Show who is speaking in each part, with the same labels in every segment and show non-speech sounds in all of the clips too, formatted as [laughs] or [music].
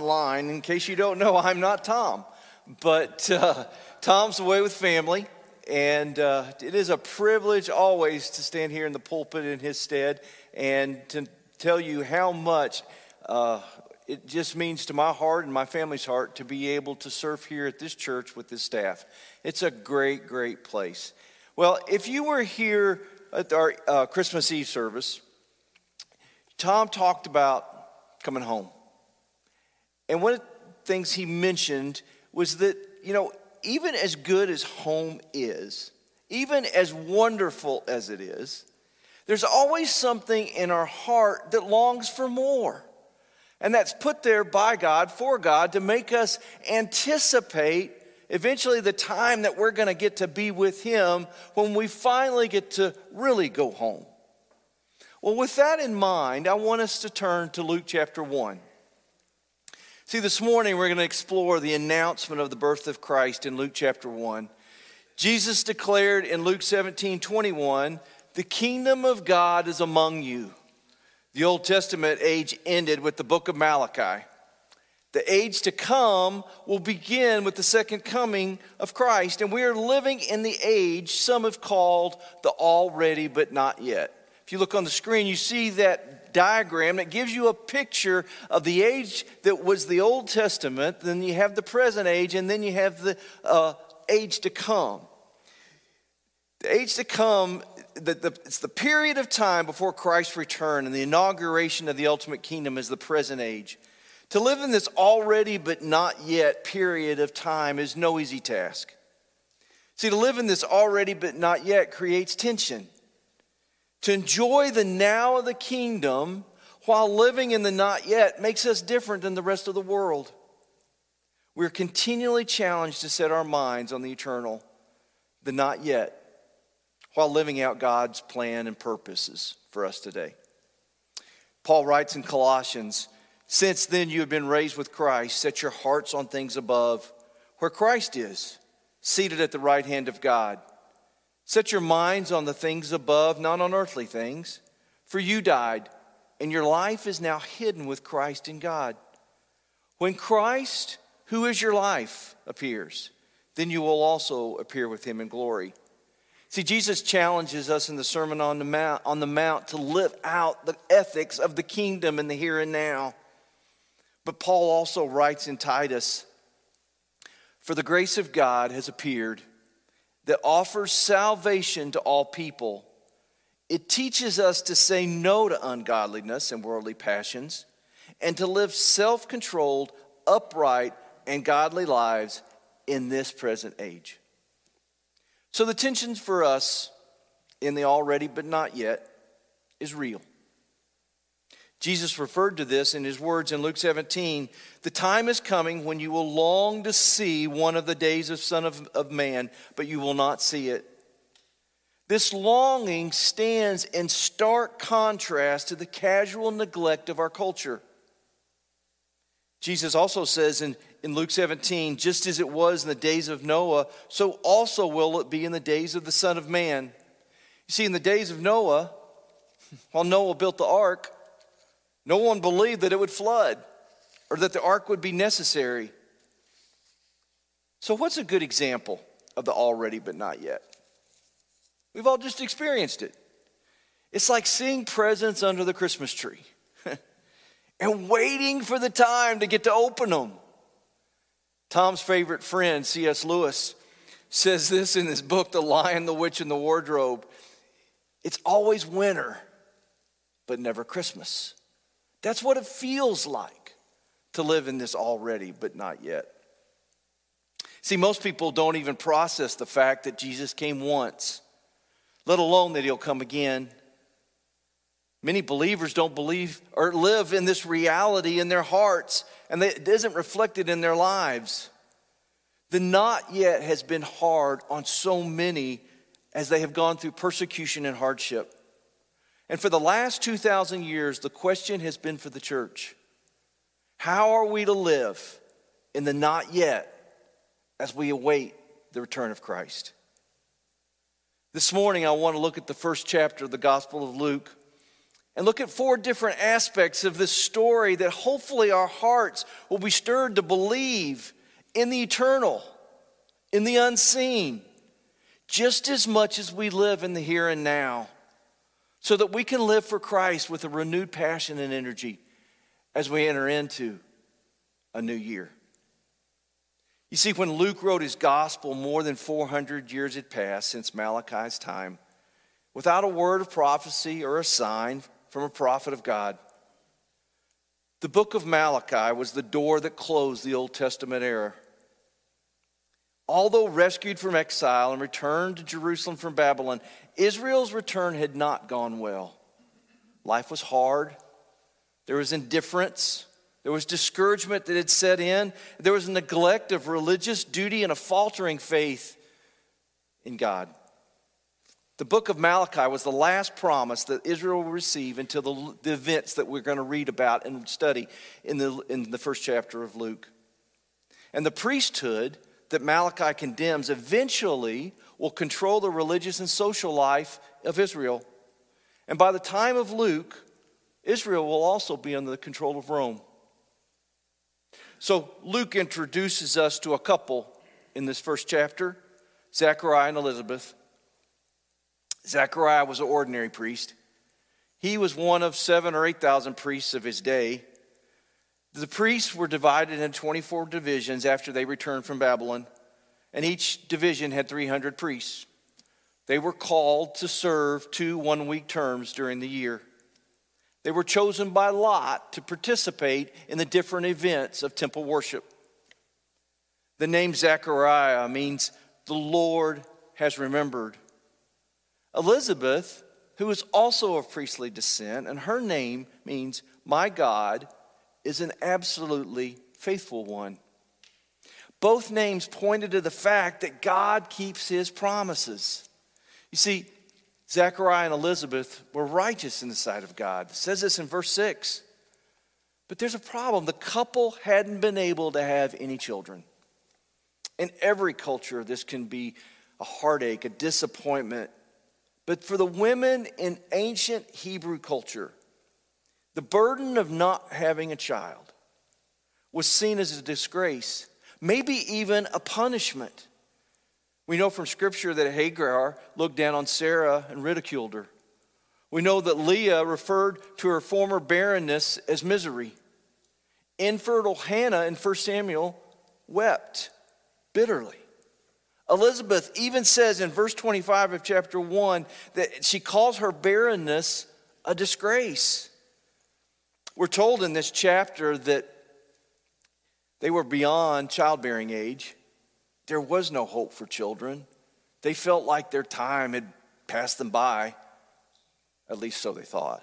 Speaker 1: line. In case you don't know, [laughs] I'm not Tom, but uh, Tom's away with family, and uh, it is a privilege always to stand here in the pulpit in his stead and to tell you how much uh, it just means to my heart and my family's heart to be able to serve here at this church with this staff. It's a great, great place. Well, if you were here at our uh, Christmas Eve service, Tom talked about coming home. And one of the things he mentioned was that, you know, even as good as home is, even as wonderful as it is, there's always something in our heart that longs for more. And that's put there by God, for God, to make us anticipate eventually the time that we're going to get to be with Him when we finally get to really go home. Well, with that in mind, I want us to turn to Luke chapter 1. See, this morning we're going to explore the announcement of the birth of Christ in Luke chapter 1. Jesus declared in Luke 17 21, the kingdom of God is among you. The Old Testament age ended with the book of Malachi. The age to come will begin with the second coming of Christ, and we are living in the age some have called the already but not yet. If you look on the screen, you see that diagram that gives you a picture of the age that was the Old Testament, then you have the present age, and then you have the uh, age to come. The age to come, the, the, it's the period of time before Christ's return and the inauguration of the ultimate kingdom is the present age. To live in this already but not yet period of time is no easy task. See, to live in this already but not yet creates tension. To enjoy the now of the kingdom while living in the not yet makes us different than the rest of the world. We're continually challenged to set our minds on the eternal, the not yet, while living out God's plan and purposes for us today. Paul writes in Colossians, Since then you have been raised with Christ, set your hearts on things above, where Christ is, seated at the right hand of God. Set your minds on the things above, not on earthly things. For you died, and your life is now hidden with Christ in God. When Christ, who is your life, appears, then you will also appear with him in glory. See, Jesus challenges us in the Sermon on the Mount, on the Mount to live out the ethics of the kingdom in the here and now. But Paul also writes in Titus For the grace of God has appeared that offers salvation to all people. It teaches us to say no to ungodliness and worldly passions and to live self controlled, upright, and godly lives in this present age. So, the tensions for us in the already but not yet is real. Jesus referred to this in his words in Luke 17 The time is coming when you will long to see one of the days of Son of, of Man, but you will not see it. This longing stands in stark contrast to the casual neglect of our culture. Jesus also says in, in Luke 17, just as it was in the days of Noah, so also will it be in the days of the Son of Man. You see, in the days of Noah, [laughs] while Noah built the ark, no one believed that it would flood or that the ark would be necessary. So, what's a good example of the already but not yet? We've all just experienced it. It's like seeing presents under the Christmas tree [laughs] and waiting for the time to get to open them. Tom's favorite friend, C.S. Lewis, says this in his book, The Lion, the Witch, and the Wardrobe. It's always winter, but never Christmas. That's what it feels like to live in this already, but not yet. See, most people don't even process the fact that Jesus came once, let alone that he'll come again. Many believers don't believe or live in this reality in their hearts, and it isn't reflected in their lives. The not yet has been hard on so many as they have gone through persecution and hardship. And for the last 2,000 years, the question has been for the church how are we to live in the not yet as we await the return of Christ? This morning, I want to look at the first chapter of the Gospel of Luke. and look at four different aspects of this story that hopefully our hearts will be stirred to believe in the eternal, in the unseen, just as much as we live in the here and now, so that we can live for Christ with a renewed passion and energy as we enter into a new year. You see, when Luke wrote his gospel, more than 400 years had passed since Malachi's time, without a word of prophecy or a sign from a prophet of God. The book of Malachi was the door that closed the Old Testament era. Although rescued from exile and returned to Jerusalem from Babylon, Israel's return had not gone well. Life was hard, there was indifference, there was discouragement that had set in, there was a neglect of religious duty and a faltering faith in God. The book of Malachi was the last promise that Israel will receive until the, the events that we're going to read about and study in the, in the first chapter of Luke. And the priesthood that Malachi condemns eventually will control the religious and social life of Israel. And by the time of Luke, Israel will also be under the control of Rome. So Luke introduces us to a couple in this first chapter Zechariah and Elizabeth. Zechariah was an ordinary priest. He was one of seven or eight thousand priests of his day. The priests were divided into 24 divisions after they returned from Babylon, and each division had 300 priests. They were called to serve two one week terms during the year. They were chosen by lot to participate in the different events of temple worship. The name Zechariah means the Lord has remembered. Elizabeth, who is also of priestly descent, and her name means, My God is an absolutely faithful one. Both names pointed to the fact that God keeps his promises. You see, Zechariah and Elizabeth were righteous in the sight of God. It says this in verse 6. But there's a problem. The couple hadn't been able to have any children. In every culture, this can be a heartache, a disappointment, but for the women in ancient Hebrew culture, the burden of not having a child was seen as a disgrace, maybe even a punishment. We know from Scripture that Hagar looked down on Sarah and ridiculed her. We know that Leah referred to her former barrenness as misery. Infertile Hannah in 1 Samuel wept bitterly. Elizabeth even says in verse 25 of chapter 1 that she calls her barrenness a disgrace. We're told in this chapter that they were beyond childbearing age. There was no hope for children. They felt like their time had passed them by. At least so they thought.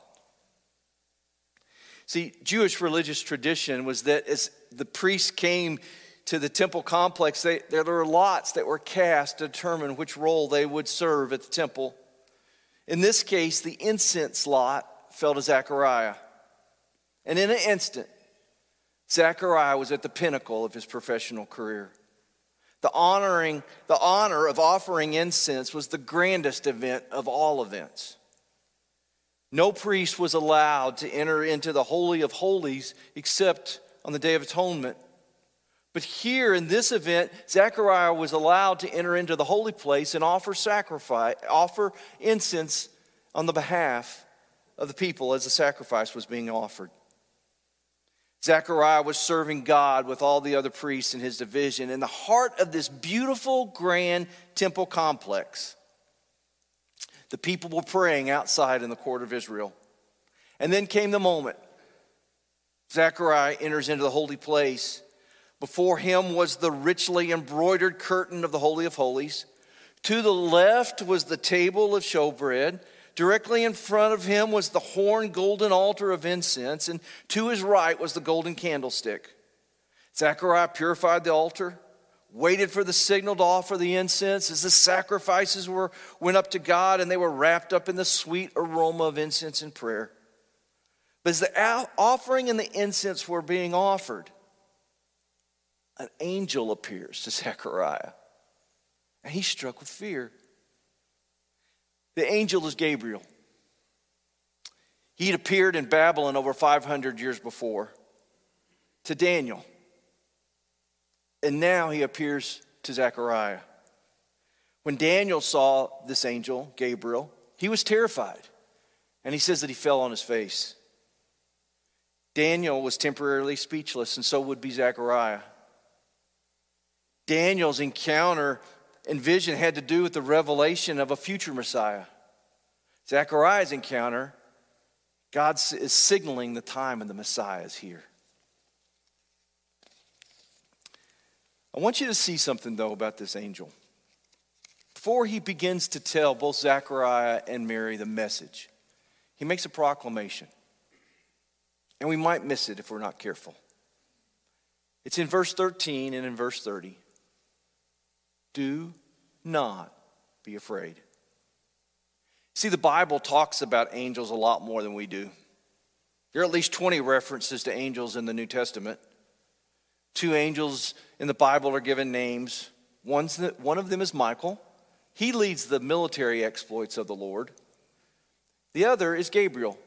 Speaker 1: See, Jewish religious tradition was that as the priests came to the temple complex, they, there were lots that were cast to determine which role they would serve at the temple. In this case, the incense lot fell to Zechariah. And in an instant, Zechariah was at the pinnacle of his professional career. The honoring, the honor of offering incense was the grandest event of all events. No priest was allowed to enter into the Holy of Holies except on the Day of Atonement. But here in this event, Zechariah was allowed to enter into the holy place and offer sacrifice, offer incense on the behalf of the people as the sacrifice was being offered. Zechariah was serving God with all the other priests in his division in the heart of this beautiful, grand temple complex. The people were praying outside in the court of Israel. And then came the moment. Zechariah enters into the holy place before him was the richly embroidered curtain of the Holy of Holies. To the left was the table of showbread. Directly in front of him was the horn golden altar of incense, and to his right was the golden candlestick. Zechariah purified the altar, waited for the signal to offer the incense as the sacrifices were, went up to God, and they were wrapped up in the sweet aroma of incense and prayer. But as the offering and the incense were being offered, an angel appears to Zechariah, and he's struck with fear. The angel is Gabriel. He'd appeared in Babylon over 500 years before to Daniel. And now he appears to Zechariah. When Daniel saw this angel, Gabriel, he was terrified. And he says that he fell on his face. Daniel was temporarily speechless, and so would be Zechariah. Daniel's encounter and vision had to do with the revelation of a future Messiah. Zechariah's encounter, God is signaling the time and the Messiah is here. I want you to see something, though, about this angel. Before he begins to tell both Zechariah and Mary the message, he makes a proclamation. And we might miss it if we're not careful. It's in verse 13 and in verse 30. Do not be afraid. See, the Bible talks about angels a lot more than we do. There are at least 20 references to angels in the New Testament. Two angels in the Bible are given names. One's the, one of them is Michael. He leads the military exploits of the Lord. The other is Gabriel.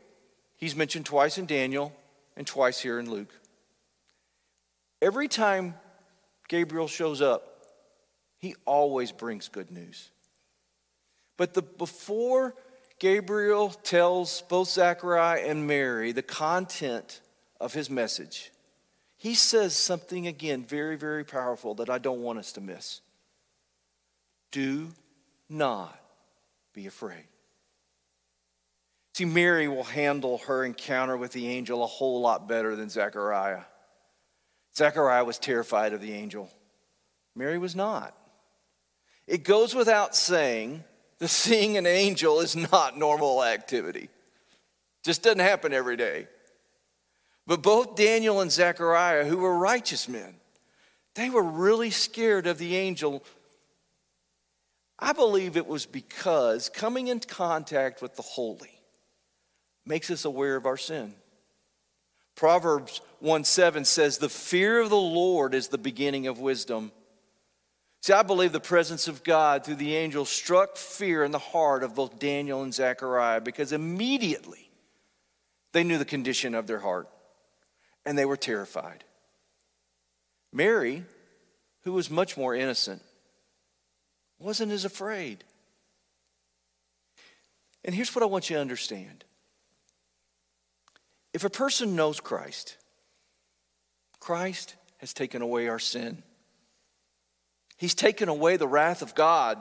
Speaker 1: He's mentioned twice in Daniel and twice here in Luke. Every time Gabriel shows up, he always brings good news. But the, before Gabriel tells both Zachariah and Mary the content of his message, he says something again very, very powerful that I don't want us to miss. Do not be afraid. See, Mary will handle her encounter with the angel a whole lot better than Zechariah. Zechariah was terrified of the angel, Mary was not. It goes without saying that [laughs] seeing an angel is not normal activity. Just doesn't happen every day. But both Daniel and Zechariah, who were righteous men, they were really scared of the angel. I believe it was because coming in contact with the holy makes us aware of our sin. Proverbs 1 7 says, The fear of the Lord is the beginning of wisdom. See, I believe the presence of God through the angel struck fear in the heart of both Daniel and Zechariah because immediately they knew the condition of their heart and they were terrified. Mary, who was much more innocent, wasn't as afraid. And here's what I want you to understand if a person knows Christ, Christ has taken away our sin. He's taken away the wrath of God.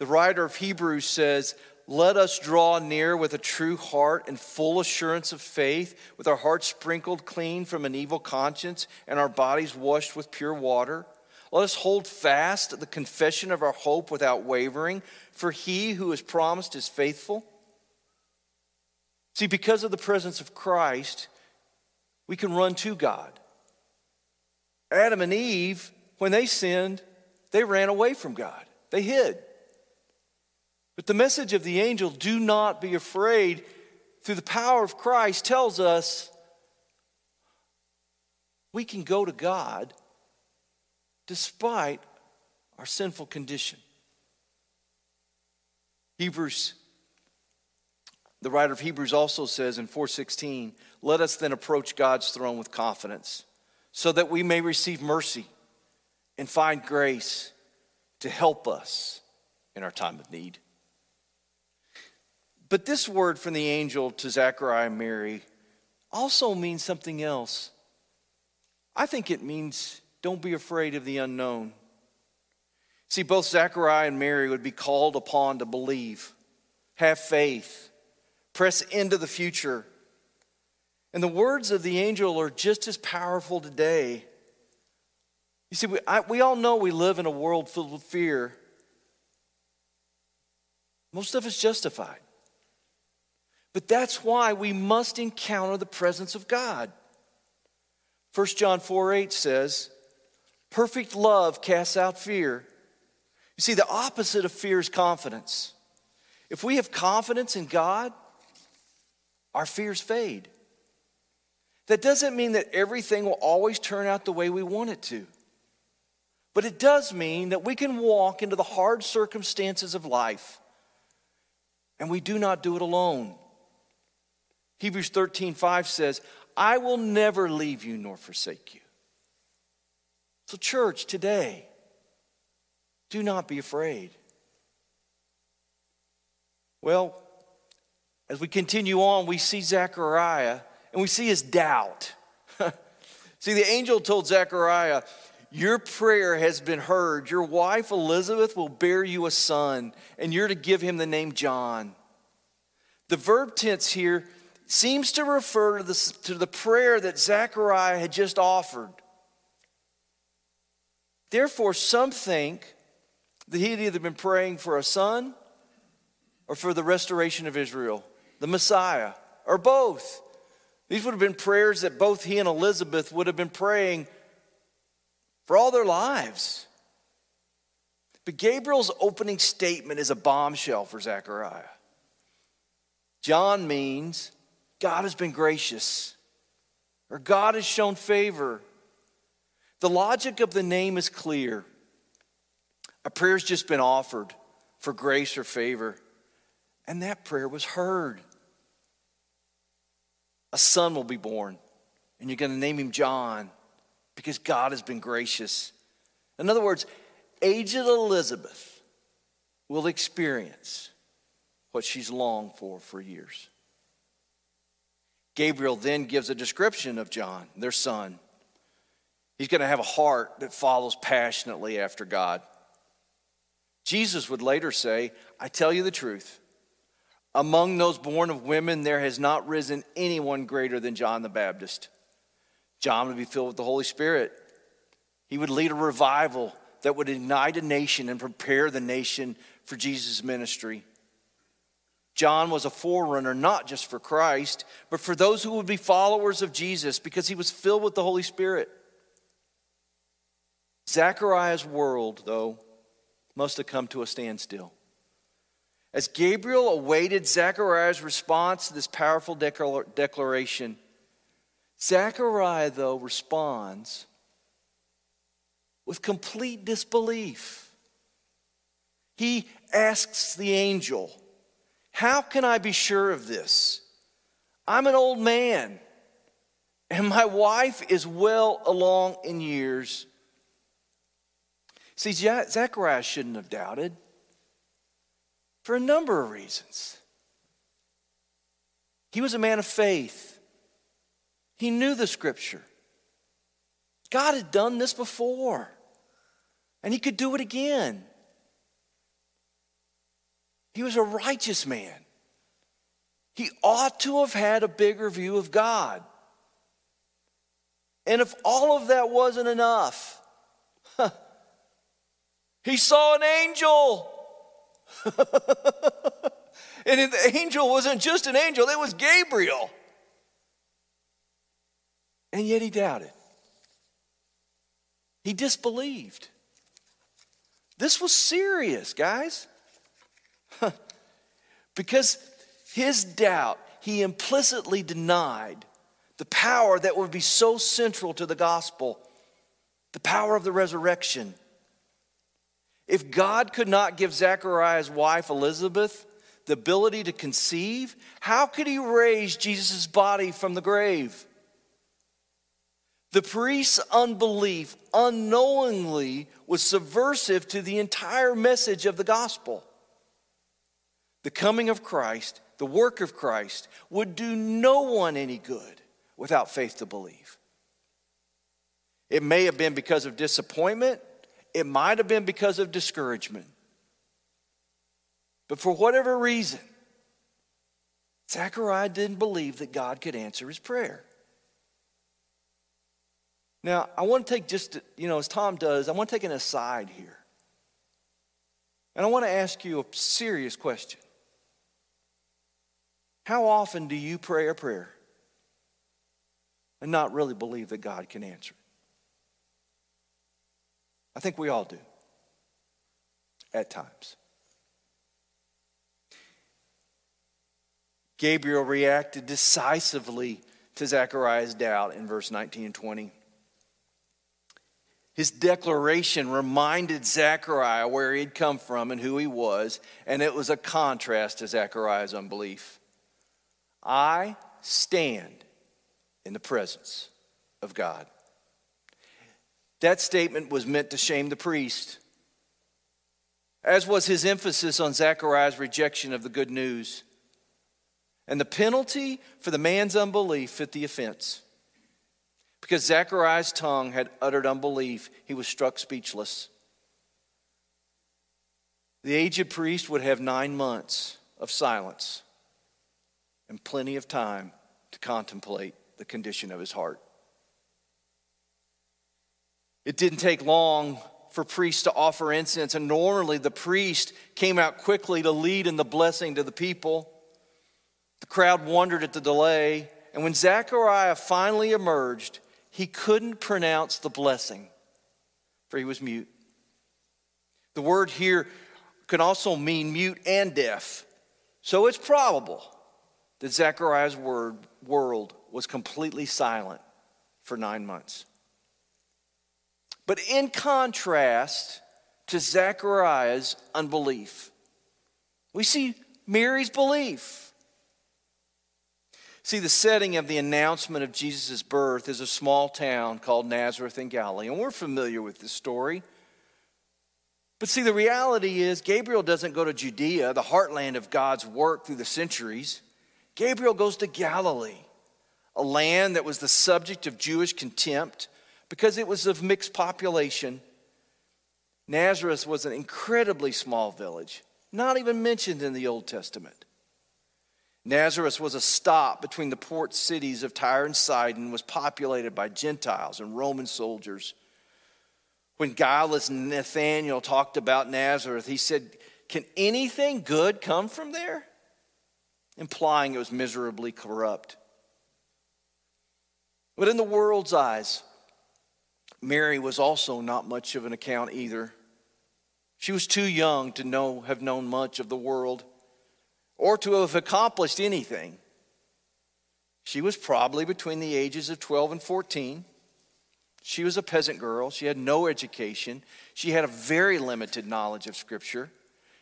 Speaker 1: The writer of Hebrews says, Let us draw near with a true heart and full assurance of faith, with our hearts sprinkled clean from an evil conscience and our bodies washed with pure water. Let us hold fast the confession of our hope without wavering, for he who has promised is faithful. See, because of the presence of Christ, we can run to God. Adam and Eve, when they sinned, they ran away from God, they hid. But the message of the angel, do not be afraid, through the power of Christ, tells us we can go to God despite our sinful condition. Hebrews the writer of Hebrews also says in 4:16, "Let us then approach God's throne with confidence, so that we may receive mercy and find grace to help us in our time of need." But this word from the angel to Zachariah and Mary also means something else. I think it means don't be afraid of the unknown. See, both Zachariah and Mary would be called upon to believe, have faith, press into the future. And the words of the angel are just as powerful today. You see, we, I, we all know we live in a world filled with fear. Most of it's justified. But that's why we must encounter the presence of God. 1 John 4 8 says, Perfect love casts out fear. You see, the opposite of fear is confidence. If we have confidence in God, our fears fade. That doesn't mean that everything will always turn out the way we want it to. But it does mean that we can walk into the hard circumstances of life and we do not do it alone. Hebrews 13, 5 says, I will never leave you nor forsake you. So, church, today, do not be afraid. Well, as we continue on, we see Zechariah and we see his doubt. [laughs] see, the angel told Zechariah, Your prayer has been heard. Your wife Elizabeth will bear you a son, and you're to give him the name John. The verb tense here seems to refer to the, to the prayer that Zechariah had just offered. Therefore, some think that he had either been praying for a son or for the restoration of Israel, the Messiah, or both. These would have been prayers that both he and Elizabeth would have been praying for all their lives. But Gabriel's opening statement is a bombshell for Zechariah. John means God has been gracious, or God has shown favor. The logic of the name is clear. A prayer's just been offered for grace or favor, and that prayer was heard. A son will be born, and you're going to name him John because God has been gracious. In other words, aged Elizabeth will experience what she's longed for for years. Gabriel then gives a description of John, their son. He's going to have a heart that follows passionately after God. Jesus would later say, I tell you the truth. Among those born of women, there has not risen anyone greater than John the Baptist. John would be filled with the Holy Spirit. He would lead a revival that would ignite a nation and prepare the nation for Jesus' ministry. John was a forerunner not just for Christ, but for those who would be followers of Jesus because he was filled with the Holy Spirit. Zechariah's world, though, must have come to a standstill. As Gabriel awaited Zechariah's response to this powerful declaration, Zechariah, though, responds with complete disbelief. He asks the angel, how can I be sure of this? I'm an old man, and my wife is well along in years. See, Zechariah shouldn't have doubted for a number of reasons. He was a man of faith, he knew the scripture. God had done this before, and he could do it again. He was a righteous man. He ought to have had a bigger view of God. And if all of that wasn't enough, [laughs] he saw an angel. [laughs] and the angel wasn't just an angel, it was Gabriel. And yet he doubted. He disbelieved. This was serious, guys. [laughs] because his doubt, he implicitly denied the power that would be so central to the gospel the power of the resurrection. If God could not give Zechariah's wife Elizabeth the ability to conceive, how could he raise Jesus' body from the grave? The priest's unbelief unknowingly was subversive to the entire message of the gospel. The coming of Christ, the work of Christ, would do no one any good without faith to believe. It may have been because of disappointment, it might have been because of discouragement. But for whatever reason, Zechariah didn't believe that God could answer his prayer. Now, I want to take just, you know, as Tom does, I want to take an aside here. And I want to ask you a serious question. How often do you pray a prayer and not really believe that God can answer? I think we all do at times. Gabriel reacted decisively to Zechariah's doubt in verse 19 and 20. His declaration reminded Zechariah where he'd come from and who he was, and it was a contrast to Zechariah's unbelief. I stand in the presence of God. That statement was meant to shame the priest, as was his emphasis on Zechariah's rejection of the good news. And the penalty for the man's unbelief fit the offense. Because Zechariah's tongue had uttered unbelief, he was struck speechless. The aged priest would have nine months of silence and plenty of time to contemplate the condition of his heart. It didn't take long for priests to offer incense, and normally the priest came out quickly to lead in the blessing to the people. The crowd wondered at the delay, and when Zechariah finally emerged, he couldn't pronounce the blessing, for he was mute. The word here can also mean mute and deaf. So it's probable that Zechariah's word, world was completely silent for nine months. But in contrast to Zechariah's unbelief, we see Mary's belief. See, the setting of the announcement of Jesus' birth is a small town called Nazareth in Galilee, and we're familiar with this story. But see, the reality is, Gabriel doesn't go to Judea, the heartland of God's work through the centuries. Gabriel goes to Galilee, a land that was the subject of Jewish contempt because it was of mixed population. Nazareth was an incredibly small village, not even mentioned in the Old Testament. Nazareth was a stop between the port cities of Tyre and Sidon, was populated by Gentiles and Roman soldiers. When guileless Nathanael talked about Nazareth, he said, Can anything good come from there? Implying it was miserably corrupt. But in the world's eyes, Mary was also not much of an account either. She was too young to know, have known much of the world or to have accomplished anything. She was probably between the ages of 12 and 14. She was a peasant girl. She had no education. She had a very limited knowledge of Scripture.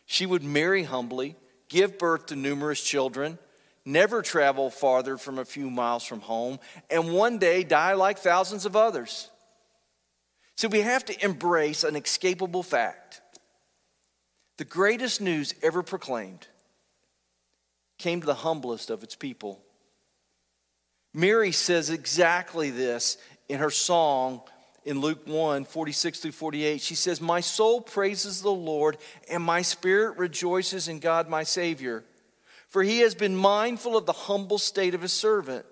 Speaker 1: She would marry humbly, give birth to numerous children, never travel farther from a few miles from home, and one day die like thousands of others. So we have to embrace an escapable fact. The greatest news ever proclaimed came to the humblest of its people. Mary says exactly this in her song in Luke 1 46 through 48. She says, My soul praises the Lord, and my spirit rejoices in God my Savior, for he has been mindful of the humble state of his servant.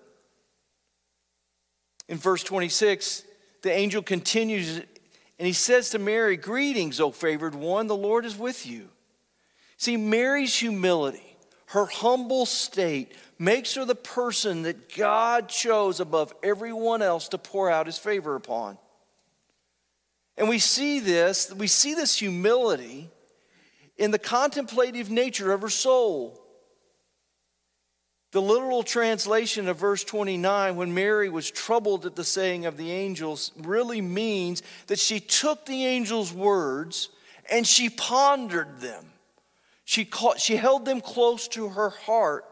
Speaker 1: In verse 26, the angel continues and he says to Mary, Greetings, O favored one, the Lord is with you. See, Mary's humility, her humble state, makes her the person that God chose above everyone else to pour out his favor upon. And we see this, we see this humility in the contemplative nature of her soul. The literal translation of verse 29, when Mary was troubled at the saying of the angels, really means that she took the angel's words and she pondered them. She, caught, she held them close to her heart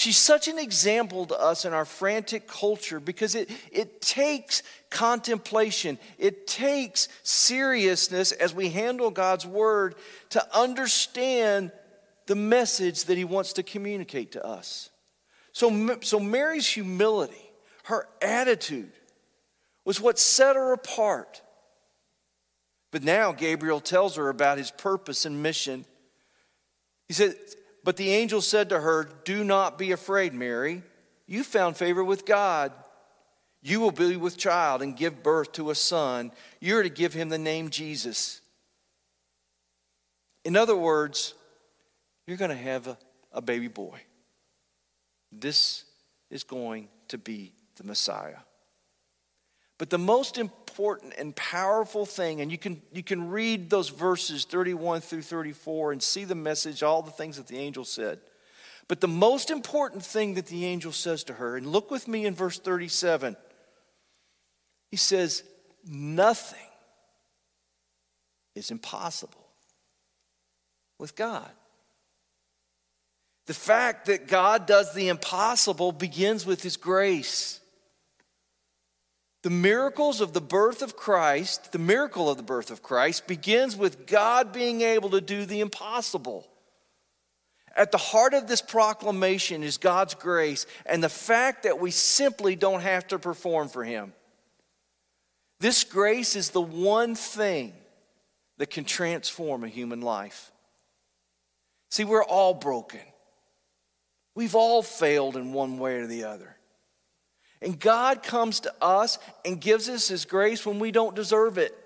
Speaker 1: She's such an example to us in our frantic culture because it, it takes contemplation, it takes seriousness as we handle God's word to understand the message that He wants to communicate to us. So, so Mary's humility, her attitude, was what set her apart. But now Gabriel tells her about his purpose and mission. He said, but the angel said to her, Do not be afraid, Mary. You found favor with God. You will be with child and give birth to a son. You're to give him the name Jesus. In other words, you're going to have a, a baby boy. This is going to be the Messiah. But the most important and powerful thing, and you can, you can read those verses 31 through 34 and see the message, all the things that the angel said. But the most important thing that the angel says to her, and look with me in verse 37, he says, Nothing is impossible with God. The fact that God does the impossible begins with His grace. The miracles of the birth of Christ, the miracle of the birth of Christ, begins with God being able to do the impossible. At the heart of this proclamation is God's grace and the fact that we simply don't have to perform for Him. This grace is the one thing that can transform a human life. See, we're all broken. We've all failed in one way or the other. And God comes to us and gives us His grace when we don't deserve it.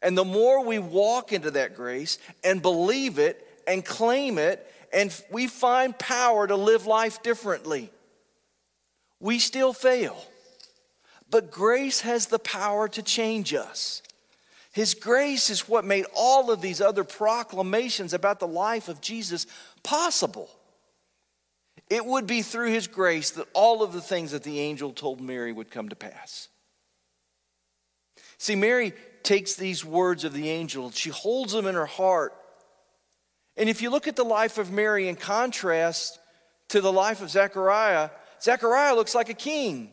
Speaker 1: And the more we walk into that grace and believe it and claim it, and we find power to live life differently, we still fail. But grace has the power to change us. His grace is what made all of these other proclamations about the life of Jesus possible. It would be through his grace that all of the things that the angel told Mary would come to pass. See, Mary takes these words of the angel, she holds them in her heart. And if you look at the life of Mary in contrast to the life of Zechariah, Zechariah looks like a king.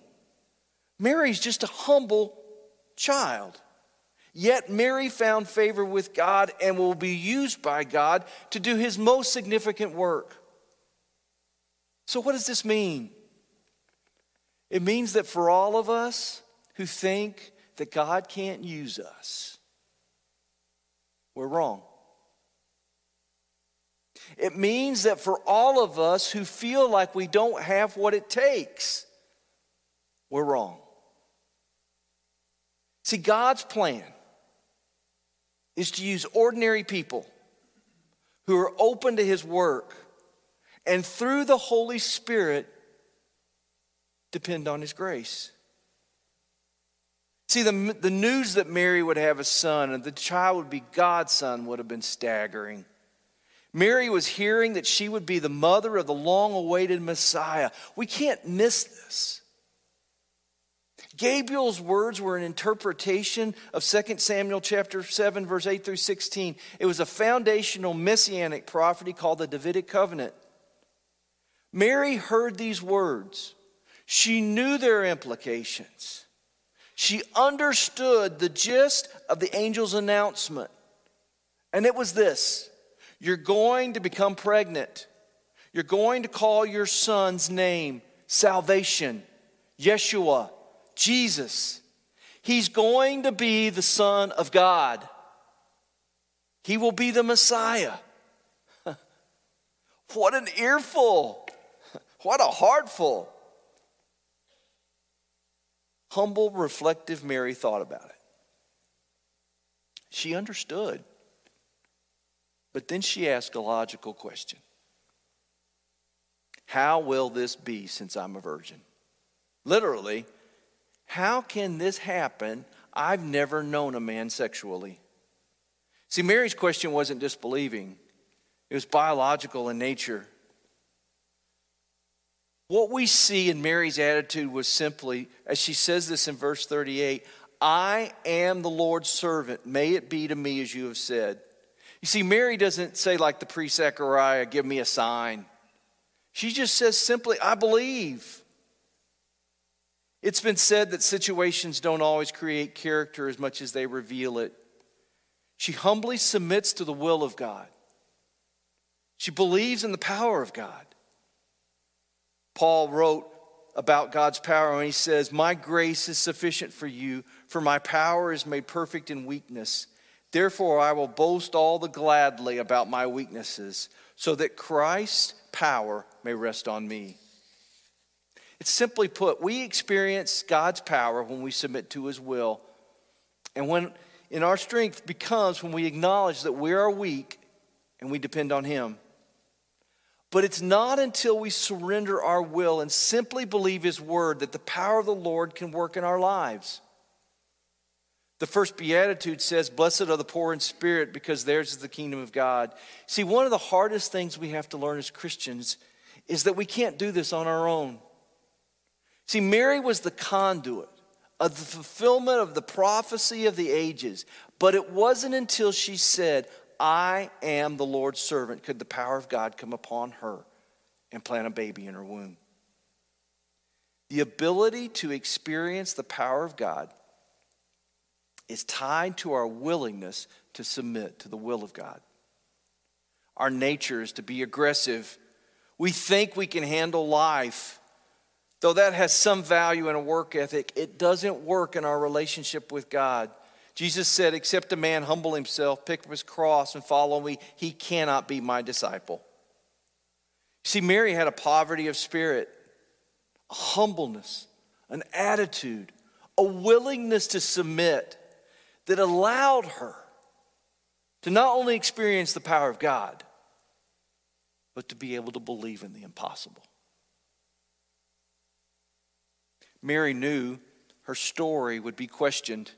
Speaker 1: Mary's just a humble child. Yet Mary found favor with God and will be used by God to do his most significant work. So, what does this mean? It means that for all of us who think that God can't use us, we're wrong. It means that for all of us who feel like we don't have what it takes, we're wrong. See, God's plan is to use ordinary people who are open to His work and through the Holy Spirit depend on His grace. See, the, the news that Mary would have a son and the child would be God's son would have been staggering. Mary was hearing that she would be the mother of the long awaited Messiah. We can't miss this. Gabriel's words were an interpretation of 2 Samuel chapter 7 verse 8 through 16. It was a foundational messianic prophecy called the Davidic covenant. Mary heard these words. She knew their implications. She understood the gist of the angel's announcement. And it was this You're going to become pregnant. You're going to call your son's name salvation, Yeshua. Jesus. He's going to be the Son of God. He will be the Messiah. [laughs] what an earful! What a heartful! Humble, reflective Mary thought about it. She understood. But then she asked a logical question How will this be since I'm a virgin? Literally, how can this happen? I've never known a man sexually. See, Mary's question wasn't disbelieving, it was biological in nature. What we see in Mary's attitude was simply, as she says this in verse 38, I am the Lord's servant. May it be to me as you have said. You see, Mary doesn't say, like the priest Zechariah, give me a sign. She just says simply, I believe. It's been said that situations don't always create character as much as they reveal it. She humbly submits to the will of God. She believes in the power of God. Paul wrote about God's power and he says, My grace is sufficient for you, for my power is made perfect in weakness. Therefore, I will boast all the gladly about my weaknesses, so that Christ's power may rest on me. It's simply put, we experience God's power when we submit to his will. And when in our strength becomes when we acknowledge that we are weak and we depend on him. But it's not until we surrender our will and simply believe his word that the power of the Lord can work in our lives. The first beatitude says, Blessed are the poor in spirit, because theirs is the kingdom of God. See, one of the hardest things we have to learn as Christians is that we can't do this on our own. See, Mary was the conduit of the fulfillment of the prophecy of the ages, but it wasn't until she said, I am the Lord's servant, could the power of God come upon her and plant a baby in her womb. The ability to experience the power of God is tied to our willingness to submit to the will of God. Our nature is to be aggressive. We think we can handle life. Though that has some value in a work ethic, it doesn't work in our relationship with God. Jesus said, Except a man humble himself, pick up his cross, and follow me, he cannot be my disciple. See, Mary had a poverty of spirit, a humbleness, an attitude, a willingness to submit that allowed her to not only experience the power of God, but to be able to believe in the impossible. Mary knew her story would be questioned.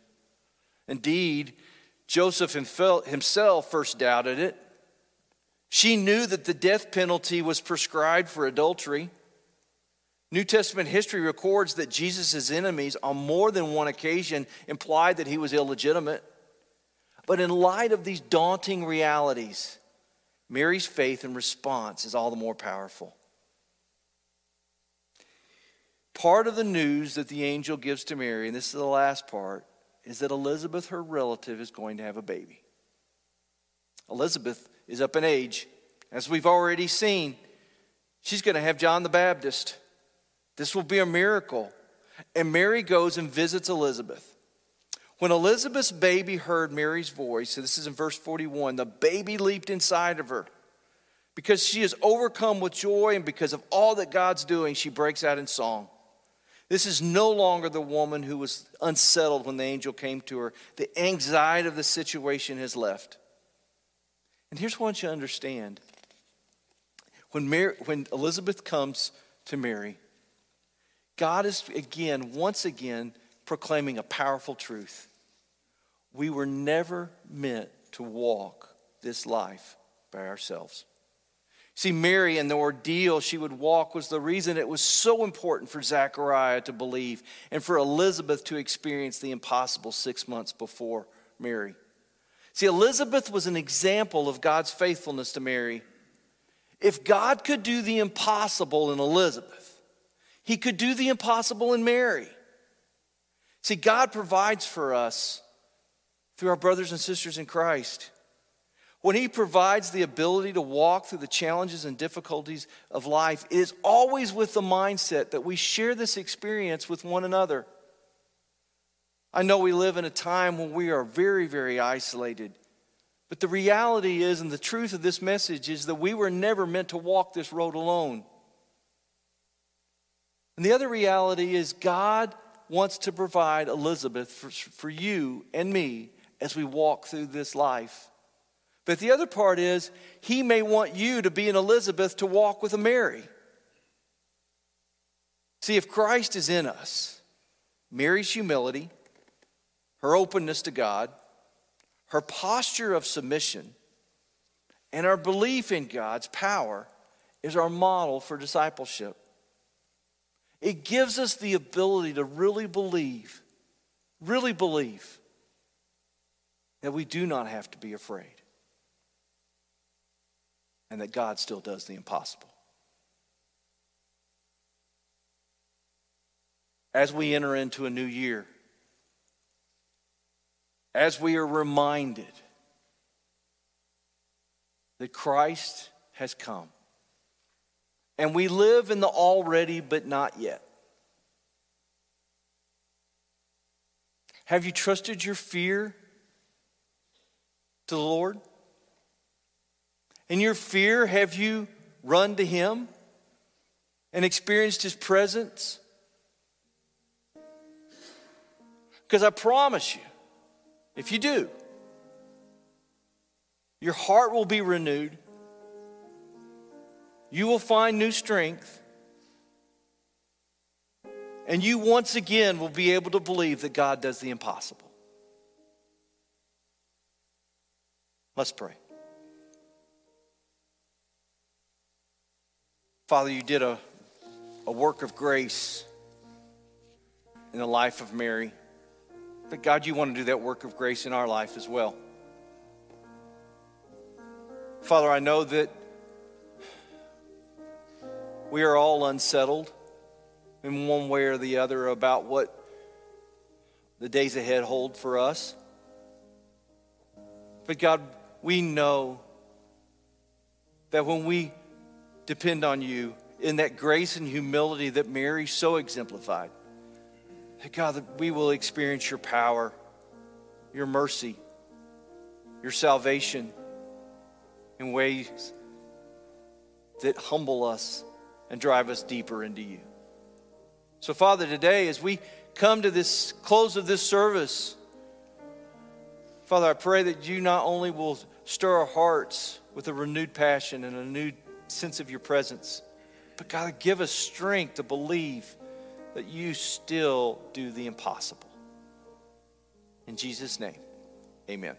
Speaker 1: Indeed, Joseph himself first doubted it. She knew that the death penalty was prescribed for adultery. New Testament history records that Jesus' enemies, on more than one occasion, implied that he was illegitimate. But in light of these daunting realities, Mary's faith and response is all the more powerful. Part of the news that the angel gives to Mary, and this is the last part, is that Elizabeth, her relative, is going to have a baby. Elizabeth is up in age. As we've already seen, she's going to have John the Baptist. This will be a miracle. And Mary goes and visits Elizabeth. When Elizabeth's baby heard Mary's voice, so this is in verse 41, the baby leaped inside of her. Because she is overcome with joy and because of all that God's doing, she breaks out in song. This is no longer the woman who was unsettled when the angel came to her. The anxiety of the situation has left. And here's what you understand when, Mary, when Elizabeth comes to Mary, God is again, once again, proclaiming a powerful truth. We were never meant to walk this life by ourselves. See, Mary and the ordeal she would walk was the reason it was so important for Zechariah to believe and for Elizabeth to experience the impossible six months before Mary. See, Elizabeth was an example of God's faithfulness to Mary. If God could do the impossible in Elizabeth, he could do the impossible in Mary. See, God provides for us through our brothers and sisters in Christ. When He provides the ability to walk through the challenges and difficulties of life, it is always with the mindset that we share this experience with one another. I know we live in a time when we are very, very isolated. But the reality is, and the truth of this message is that we were never meant to walk this road alone. And the other reality is, God wants to provide Elizabeth for, for you and me as we walk through this life. But the other part is, he may want you to be an Elizabeth to walk with a Mary. See, if Christ is in us, Mary's humility, her openness to God, her posture of submission, and our belief in God's power is our model for discipleship. It gives us the ability to really believe, really believe that we do not have to be afraid and that God still does the impossible. As we enter into a new year, as we are reminded that Christ has come, and we live in the already but not yet. Have you trusted your fear to the Lord? In your fear, have you run to Him and experienced His presence? Because I promise you, if you do, your heart will be renewed. You will find new strength. And you once again will be able to believe that God does the impossible. Let's pray. Father, you did a, a work of grace in the life of Mary. But God, you want to do that work of grace in our life as well. Father, I know that we are all unsettled in one way or the other about what the days ahead hold for us. But God, we know that when we depend on you in that grace and humility that Mary so exemplified, that God, that we will experience your power, your mercy, your salvation in ways that humble us and drive us deeper into you. So, Father, today as we come to this close of this service, Father, I pray that you not only will stir our hearts with a renewed passion and a new sense of your presence, but God, give us strength to believe that you still do the impossible. In Jesus' name, amen.